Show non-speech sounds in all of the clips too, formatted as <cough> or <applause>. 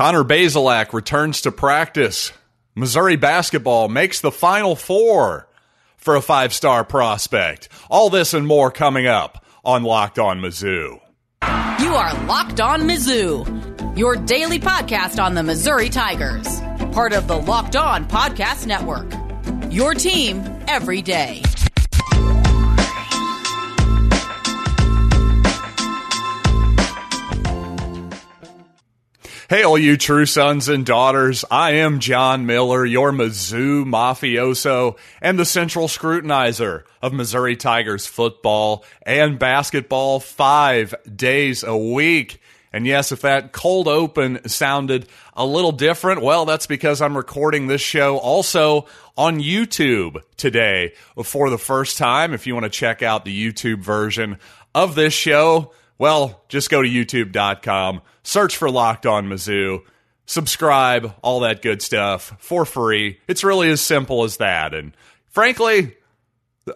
Connor Bazelak returns to practice. Missouri basketball makes the Final Four for a five star prospect. All this and more coming up on Locked On Mizzou. You are Locked On Mizzou, your daily podcast on the Missouri Tigers, part of the Locked On Podcast Network. Your team every day. Hey, all you true sons and daughters. I am John Miller, your Mizzou mafioso and the central scrutinizer of Missouri Tigers football and basketball five days a week. And yes, if that cold open sounded a little different, well, that's because I'm recording this show also on YouTube today for the first time. If you want to check out the YouTube version of this show, well, just go to youtube.com, search for Locked On Mizzou, subscribe, all that good stuff for free. It's really as simple as that. And frankly,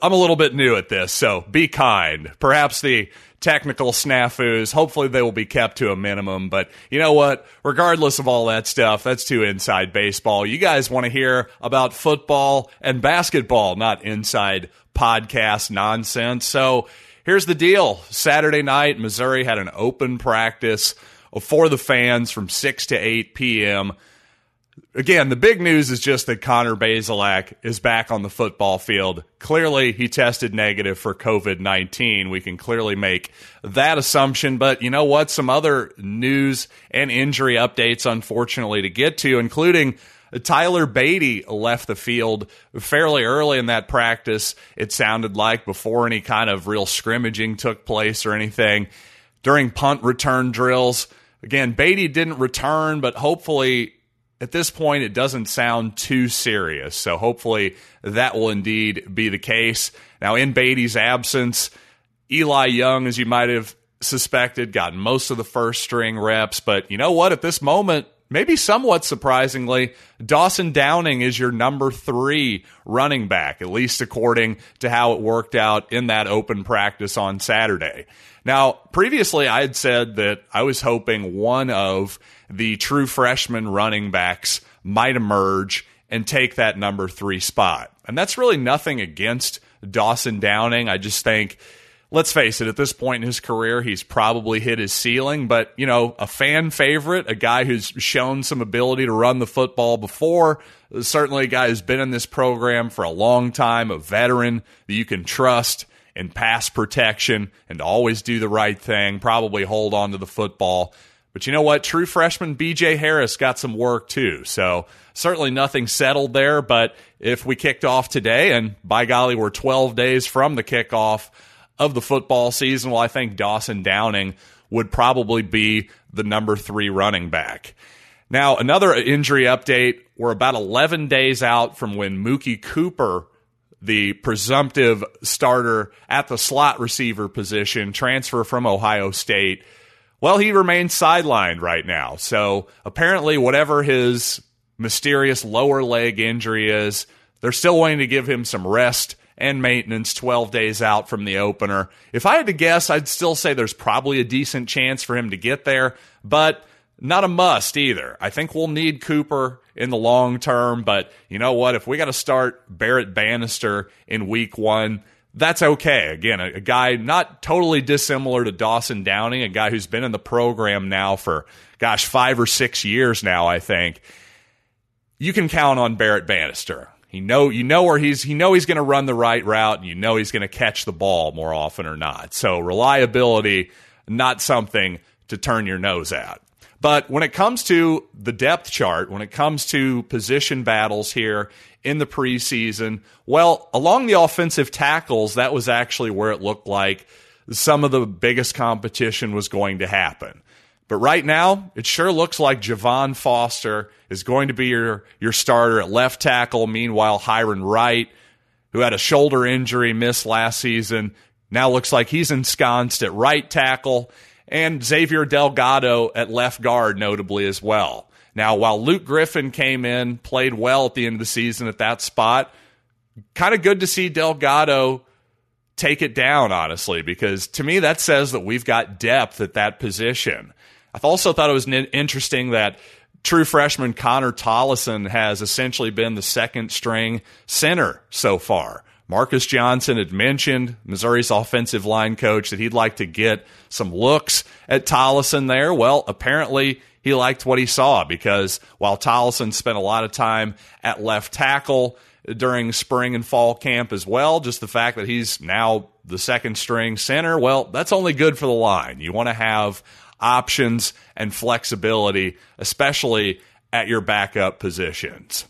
I'm a little bit new at this, so be kind. Perhaps the technical snafus, hopefully they will be kept to a minimum. But you know what? Regardless of all that stuff, that's too inside baseball. You guys want to hear about football and basketball, not inside podcast nonsense. So Here's the deal Saturday night, Missouri had an open practice for the fans from 6 to 8 p.m. Again, the big news is just that Connor Bazelak is back on the football field. Clearly, he tested negative for COVID 19. We can clearly make that assumption. But you know what? Some other news and injury updates, unfortunately, to get to, including Tyler Badie left the field fairly early in that practice. It sounded like before any kind of real scrimmaging took place or anything during punt return drills. Again, Badie didn't return, but hopefully at this point it doesn't sound too serious. So hopefully that will indeed be the case. Now, in Badie's absence, Eli Young, as you might have suspected, got most of the first string reps. But you know what? At this moment, maybe somewhat surprisingly, Dawson Downing is your number three running back, at least according to how it worked out in that open practice on Saturday. Now, previously I had said that I was hoping one of the true freshman running backs might emerge and take that number three spot. And that's really nothing against Dawson Downing. I just think let's face it, at this point in his career, he's probably hit his ceiling. But, you know, a fan favorite, a guy who's shown some ability to run the football before, certainly a guy who's been in this program for a long time, a veteran that you can trust in pass protection and always do the right thing, probably hold on to the football. But you know what? True freshman BJ Harris got some work too. So certainly nothing settled there. But if we kicked off today, and by golly, we're 12 days from the kickoff, of the football season, well, I think Dawson Downing would probably be the number three running back. Now, another injury update. We're about 11 days out from when Mookie Cooper, the presumptive starter at the slot receiver position, transfer from Ohio State. Well, he remains sidelined right now. So apparently, whatever his mysterious lower leg injury is, they're still wanting to give him some rest and maintenance 12 days out from the opener. If I had to guess, I'd still say there's probably a decent chance for him to get there, but not a must either. I think we'll need Cooper in the long term, but you know what? If we got to start Barrett Bannister in week one, that's okay. Again, a, a, guy not totally dissimilar to Dawson Downing, a guy who's been in the program now for, gosh, five or six years now, I think. You can count on Barrett Bannister. He know you know where he's he know he's going to run the right route and you know he's going to catch the ball more often or not. So reliability not something to turn your nose at. But when it comes to the depth chart, when it comes to position battles here in the preseason, well, along the offensive tackles, that was actually where it looked like some of the biggest competition was going to happen. But right now, it sure looks like Javon Foster is going to be your, your starter at left tackle. Meanwhile, Hyrin Wright, who had a shoulder injury, missed last season, now looks like he's ensconced at right tackle, and Xavier Delgado at left guard, notably as well. Now, while Luke Griffin came in, played well at the end of the season at that spot, kind of good to see Delgado take it down, honestly, because to me that says that we've got depth at that position. I also thought it was interesting that true freshman Connor Tollison has essentially been the second string center so far. Marcus Johnson had mentioned, Missouri's offensive line coach, that he'd like to get some looks at Tollison there. Well, apparently he liked what he saw because while Tollison spent a lot of time at left tackle during spring and fall camp as well, just the fact that he's now the second string center, well, that's only good for the line. You want to have options and flexibility, especially at your backup positions.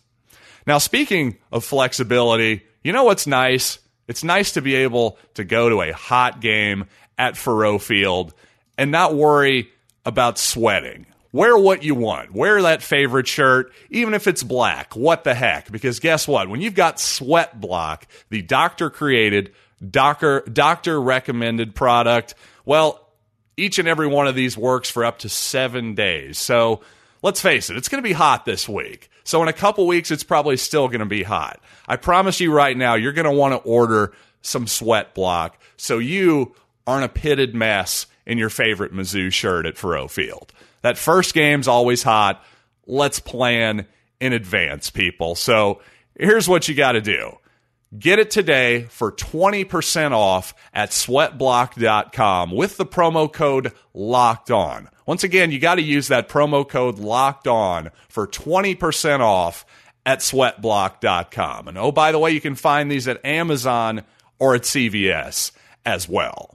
Now, speaking of flexibility, you know what's nice? It's nice to be able to go to a hot game at Faurot Field and not worry about sweating. Wear what you want. Wear that favorite shirt, even if it's black. What the heck? Because guess what? When you've got Sweat Block, the doctor created, doctor doctor recommended product, well, each and every one of these works for up to seven days. So let's face it, it's going to be hot this week. So in a couple weeks, it's probably still going to be hot. I promise you right now, you're going to want to order some sweat block so you aren't a pitted mess in your favorite Mizzou shirt at Faurot Field. That first game's always hot. Let's plan in advance, people. So here's what you got to do. Get it today for 20% off at sweatblock.com with the promo code locked on. Once again, you got to use that promo code locked on for 20% off at sweatblock.com. And oh, by the way, you can find these at Amazon or at CVS as well.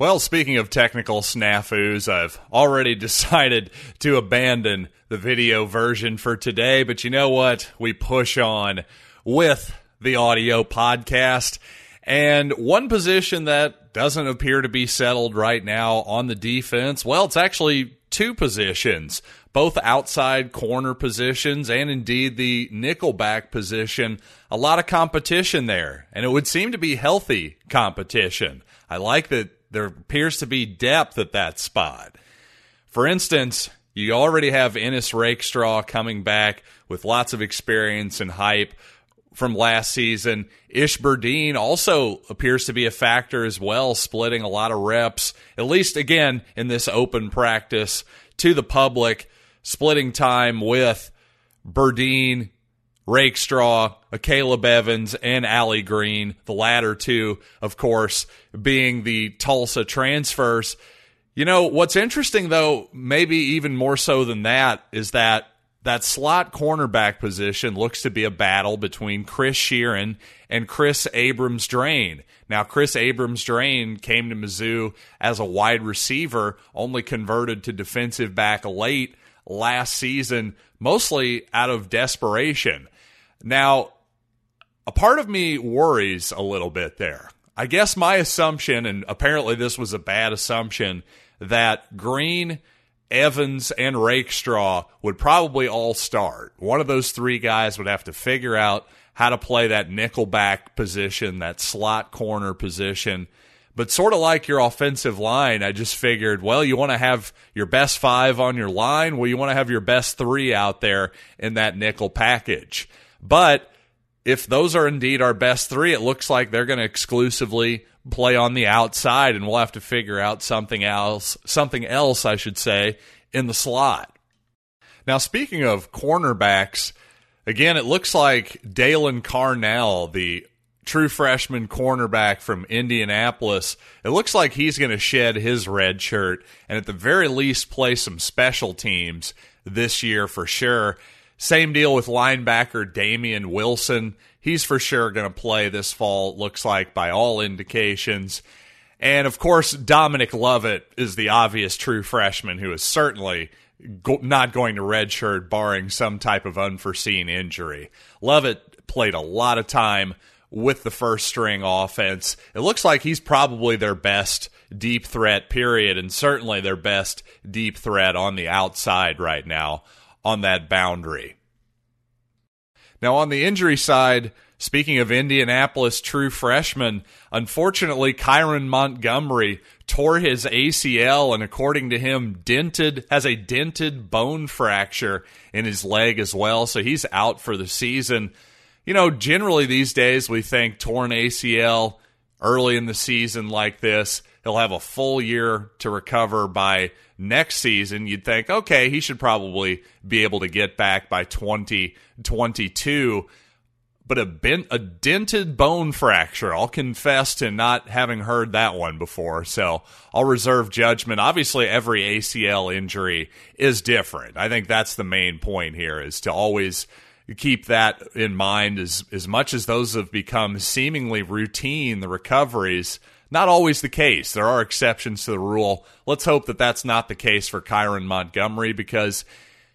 Well, speaking of technical snafus, I've already <laughs> decided to abandon the video version for today, but you know what? We push on with the audio podcast. And one position that doesn't appear to be settled right now on the defense, well, it's actually two positions, both outside corner positions and indeed the nickelback position. A lot of competition there, and it would seem to be healthy competition. I like that there appears to be depth at that spot. For instance, you already have Ennis Rakestraw coming back with lots of experience and hype from last season. Ish Burdine also appears to be a factor as well, splitting a lot of reps, at least again in this open practice to the public, splitting time with Burdine, Rakestraw, Caleb Evans, and Allie Green. The latter two, of course, being the Tulsa transfers. You know, what's interesting though, maybe even more so than that, is that that slot cornerback position looks to be a battle between Chris Sheeran and Kris Abrams-Draine. Now, Kris Abrams-Draine came to Mizzou as a wide receiver, only converted to defensive back late last season, mostly out of desperation. Now, a part of me worries a little bit there. I guess my assumption, and apparently this was a bad assumption, that Green, Evans, and Rakestraw would probably all start. One of those three guys would have to figure out how to play that nickelback position, that slot corner position. But sort of like your offensive line, I just figured, well, you want to have your best five on your line. Well, you want to have your best three out there in that nickel package. But if those are indeed our best three, it looks like they're going to exclusively play on the outside, and we'll have to figure out something else, something else, I should say, in the slot. Now, speaking of cornerbacks, again, it looks like Daylan Carnell, the true freshman cornerback from Indianapolis, it looks like he's going to shed his red shirt and at the very least play some special teams this year for sure. Same deal with linebacker Damian Wilson. He's for sure going to play this fall, looks like, by all indications. And of course, Dominic Lovett is the obvious true freshman who is certainly go- not going to redshirt, barring some type of unforeseen injury. Lovett played a lot of time with the first string offense. It looks like he's probably their best deep threat, period, and certainly their best deep threat on the outside right now on that boundary. Now, on the injury side, speaking of Indianapolis true freshman, unfortunately, Kyran Montgomery tore his ACL and, according to him, dented has a dented bone fracture in his leg as well. So he's out for the season. You know, generally these days we think torn ACL early in the season like this he'll have a full year to recover by next season, you'd think, okay, he should probably be able to get back by 2022. but a, bent, a dented bone fracture. I'll confess to not having heard that one before, so I'll reserve judgment. Obviously, every ACL injury is different. I think that's the main point here is to always keep that in mind as as much as those have become seemingly routine the recoveries not always the case. There are exceptions to the rule. Let's hope that that's not the case for Kyran Montgomery because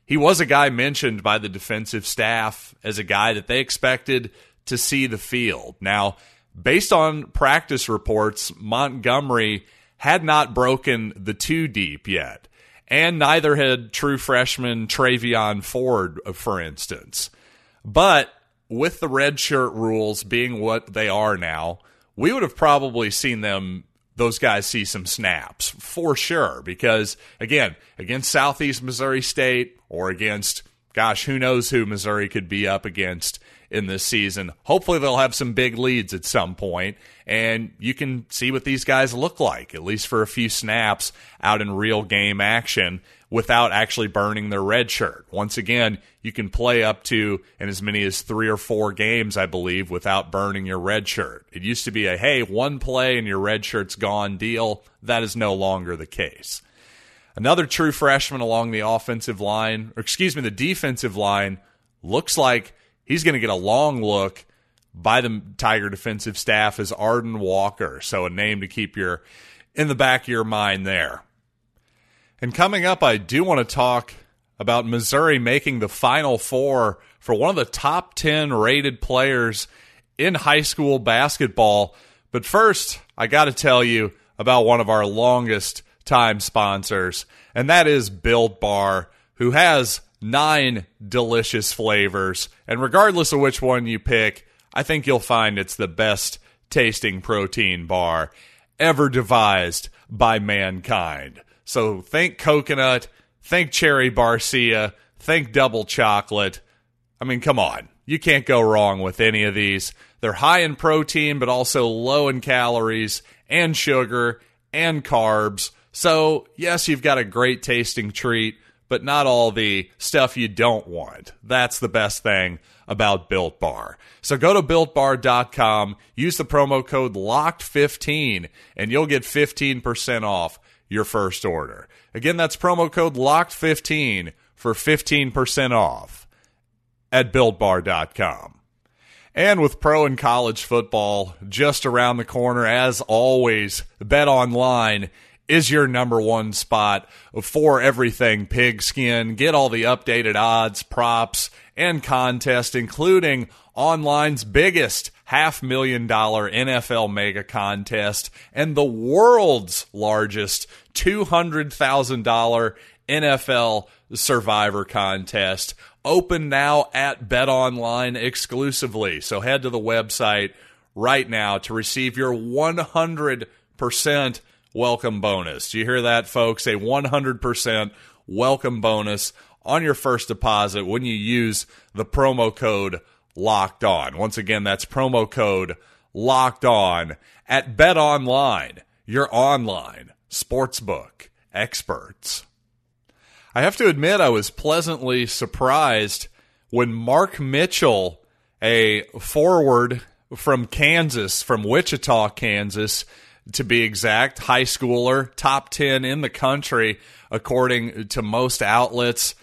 he was a guy mentioned by the defensive staff as a guy that they expected to see the field. Now based on practice reports Montgomery had not broken the two deep yet and neither had true freshman Travion Ford, for instance. But with the red shirt rules being what they are now, we would have probably seen them those guys see some snaps for sure. Because again, against Southeast Missouri State or against gosh, who knows who Missouri could be up against in this season. Hopefully they'll have some big leads at some point and you can see what these guys look like at least for a few snaps out in real game action without actually burning their red shirt. Once again, you can play up to in as many as three or four games, I believe, without burning your red shirt. It used to be a hey, one play and your red shirt's gone deal. That is no longer the case. Another true freshman along the offensive line, or excuse me, the defensive line, looks like he's going to get a long look by the Tiger defensive staff as Arden Walker. So a name to keep your in the back of your mind there. And coming up, I do want to talk about Missouri making the Final Four for one of the top 10 rated players in high school basketball. But first, I got to tell you about one of our longest time sponsors, and that is Built Bar, who has nine delicious flavors. And regardless of which one you pick, I think you'll find it's the best tasting protein bar ever devised by mankind. So think coconut, think cherry barcia, think double chocolate. I mean, come on. You can't go wrong with any of these. They're high in protein, but also low in calories and sugar and carbs. So, yes, you've got a great tasting treat, but not all the stuff you don't want. That's the best thing about Built Bar. So go to builtbar.com, use the promo code LOCKED15, and you'll get 15% off your first order. Again, that's promo code LOCKED15 for 15% off at builtbar.com. And with pro and college football just around the corner, as always, Bet Online is your number one spot for everything pigskin. Get all the updated odds, props, and contests, including online's biggest half million dollar NFL mega contest and the world's largest $200,000 NFL survivor contest. Open now at Bet Online exclusively. So head to the website right now to receive your 100% welcome bonus. Do you hear that, folks? A 100% welcome bonus on your first deposit when you use the promo code locked on. Once again, that's promo code locked on at Bet Online, your online sportsbook experts. I have to admit, I was pleasantly surprised when Mark Mitchell, a forward from Kansas, from Wichita, Kansas, to be exact, high schooler, top 10 in the country, according to most outlets.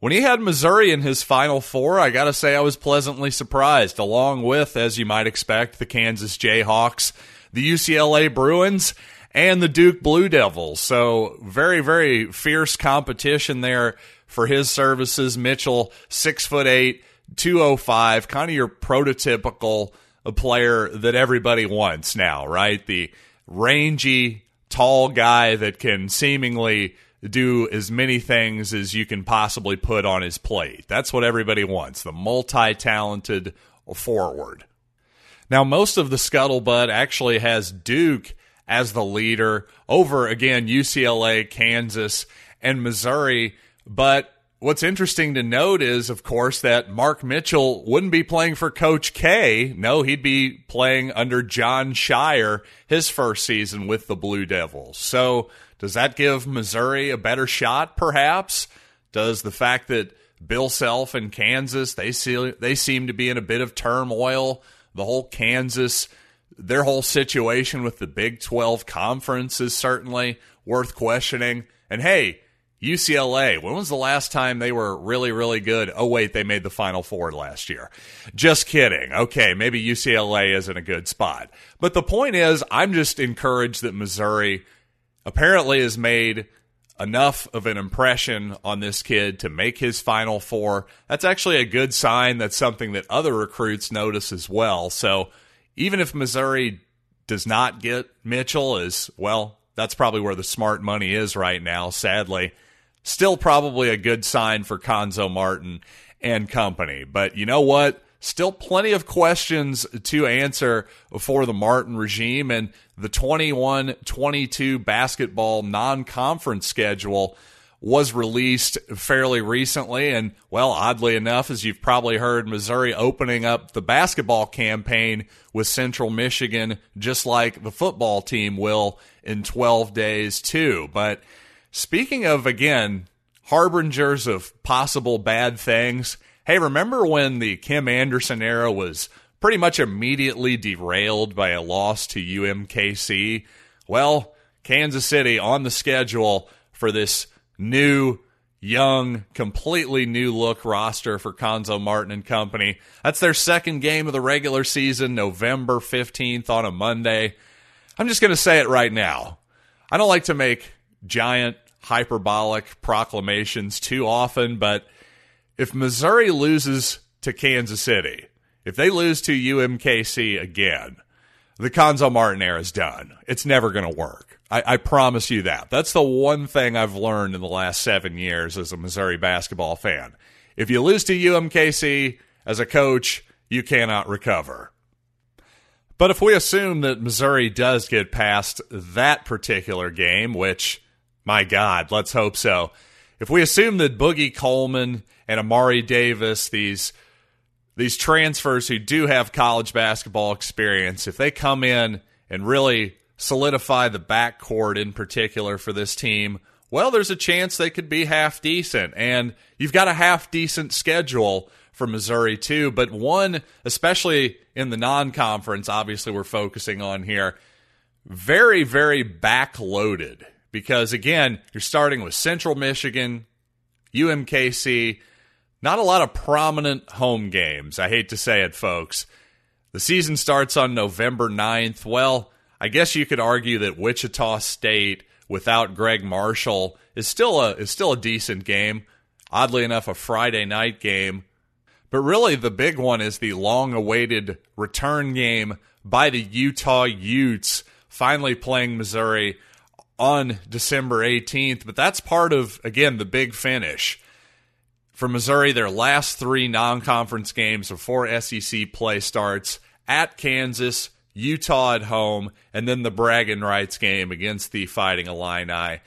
When he had Missouri in his final four, I got to say I was pleasantly surprised, along with, as you might expect, the Kansas Jayhawks, the UCLA Bruins, and the Duke Blue Devils. So, very, very fierce competition there for his services. Mitchell, six foot eight, 205, kind of your prototypical player that everybody wants now, right? The rangy, tall guy that can seemingly do as many things as you can possibly put on his plate. That's what everybody wants the multi talented forward. Now, most of the scuttlebutt actually has Duke as the leader over, again, UCLA, Kansas, and Missouri. But what's interesting to note is, of course, that Mark Mitchell wouldn't be playing for Coach K. No, he'd be playing under Jon Scheyer his first season with the Blue Devils. So, does that give Missouri a better shot, perhaps? Does the fact that Bill Self in Kansas, they see, they seem to be in a bit of turmoil. The whole Kansas, their whole situation with the Big 12 conference is certainly worth questioning. And hey, UCLA, when was the last time they were really, really good? Oh, wait, they made the Final Four last year. Just kidding. Okay, maybe UCLA isn't a good spot. But the point is, I'm just encouraged that Missouri apparently has made enough of an impression on this kid to make his Final Four. That's actually a good sign. That's something that other recruits notice as well. So even if Missouri does not get Mitchell, is well, that's probably where the smart money is right now, sadly still probably a good sign for Cuonzo Martin and company. But you know what? Still plenty of questions to answer for the Martin regime and the 21 22 basketball non conference schedule was released fairly recently. And, well, oddly enough, as you've probably heard, Missouri opening up the basketball campaign with Central Michigan, just like the football team will in 12 days, too. But Speaking of, again, harbingers of possible bad things, hey, remember when the Kim Anderson era was pretty much immediately derailed by a loss to UMKC? Well, Kansas City on the schedule for this new, young, completely new look roster for Cuonzo Martin and company. That's their second game of the regular season, November 15th on a Monday. I'm just going to say it right now. I don't like to make giant hyperbolic proclamations too often, but if Missouri loses to Kansas City, if they lose to UMKC again, the Cuonzo Martin era is done. It's never going to work. I, I, promise you that. That's the one thing I've learned in the last seven years as a Missouri basketball fan. If you lose to UMKC as a coach, you cannot recover. But if we assume that Missouri does get past that particular game, which my God, let's hope so. If we assume that Boogie Coleman and Amari Davis, these these transfers who do have college basketball experience, if they come in and really solidify the backcourt in particular for this team, well, there's a chance they could be half decent. And you've got a half decent schedule for Missouri, too, but one, especially in the non conference, obviously, we're focusing on here, very, very backloaded because again, you're starting with Central Michigan, UMKC, not a lot of prominent home games. I hate to say it, folks. The season starts on November 9th. Well, I guess you could argue that Wichita State without Gregg Marshall is still a is still a decent game. Oddly enough, a Friday night game. But really the big one is the long awaited return game by the Utah Utes finally playing Missouri on December 18th, but that's part of, again, the big finish. For Missouri, their last three non conference games before SEC play starts at Kansas, Utah at home, and then the bragging rights game against the Fighting Illini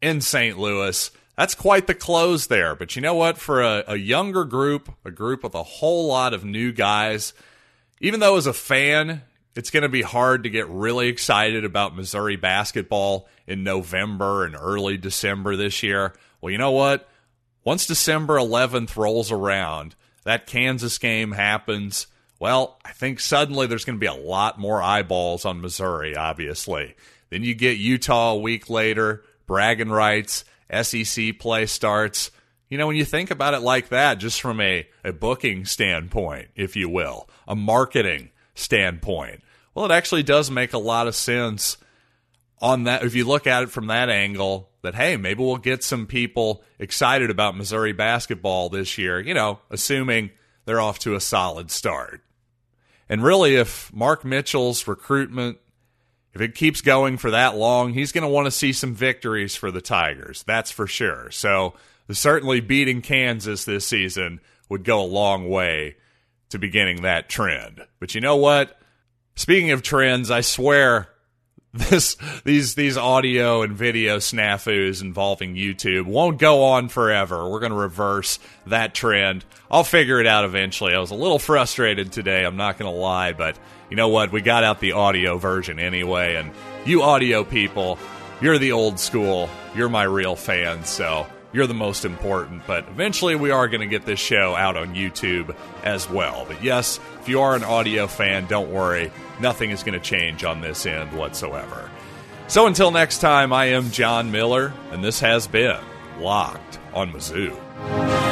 in St. Louis. That's quite the close there. But you know what? For a, a younger group, a group with a whole lot of new guys, even though as a fan, it's going to be hard to get really excited about Missouri basketball in November and early December this year. Well, you know what? Once December 11th rolls around, that Kansas game happens. Well, I think suddenly there's going to be a lot more eyeballs on Missouri, obviously. Then you get Utah a week later, bragging rights, SEC play starts. You know, when you think about it like that, just from a, a booking standpoint, if you will, a marketing standpoint, well, it actually does make a lot of sense on that if you look at it from that angle that hey maybe we'll get some people excited about missouri basketball this year you know assuming they're off to a solid start. And really if mark mitchell's recruitment if it keeps going for that long he's going to want to see some victories for the tigers that's for sure. So certainly beating kansas this season would go a long way to beginning that trend but you know what speaking of trends i swear <laughs> this these these audio and video snafus involving YouTube won't go on forever. We're going to reverse that trend. I'll figure it out eventually. I was a little frustrated today, I'm not going to lie, but you know what? We got out the audio version anyway and you audio people, you're the old school. You're my real fans, so you're the most important. But eventually, we are going to get this show out on YouTube as well. But yes, if you are an audio fan, don't worry. Nothing is going to change on this end whatsoever. So until next time, I am John Miller, and this has been Locked on Mizzou.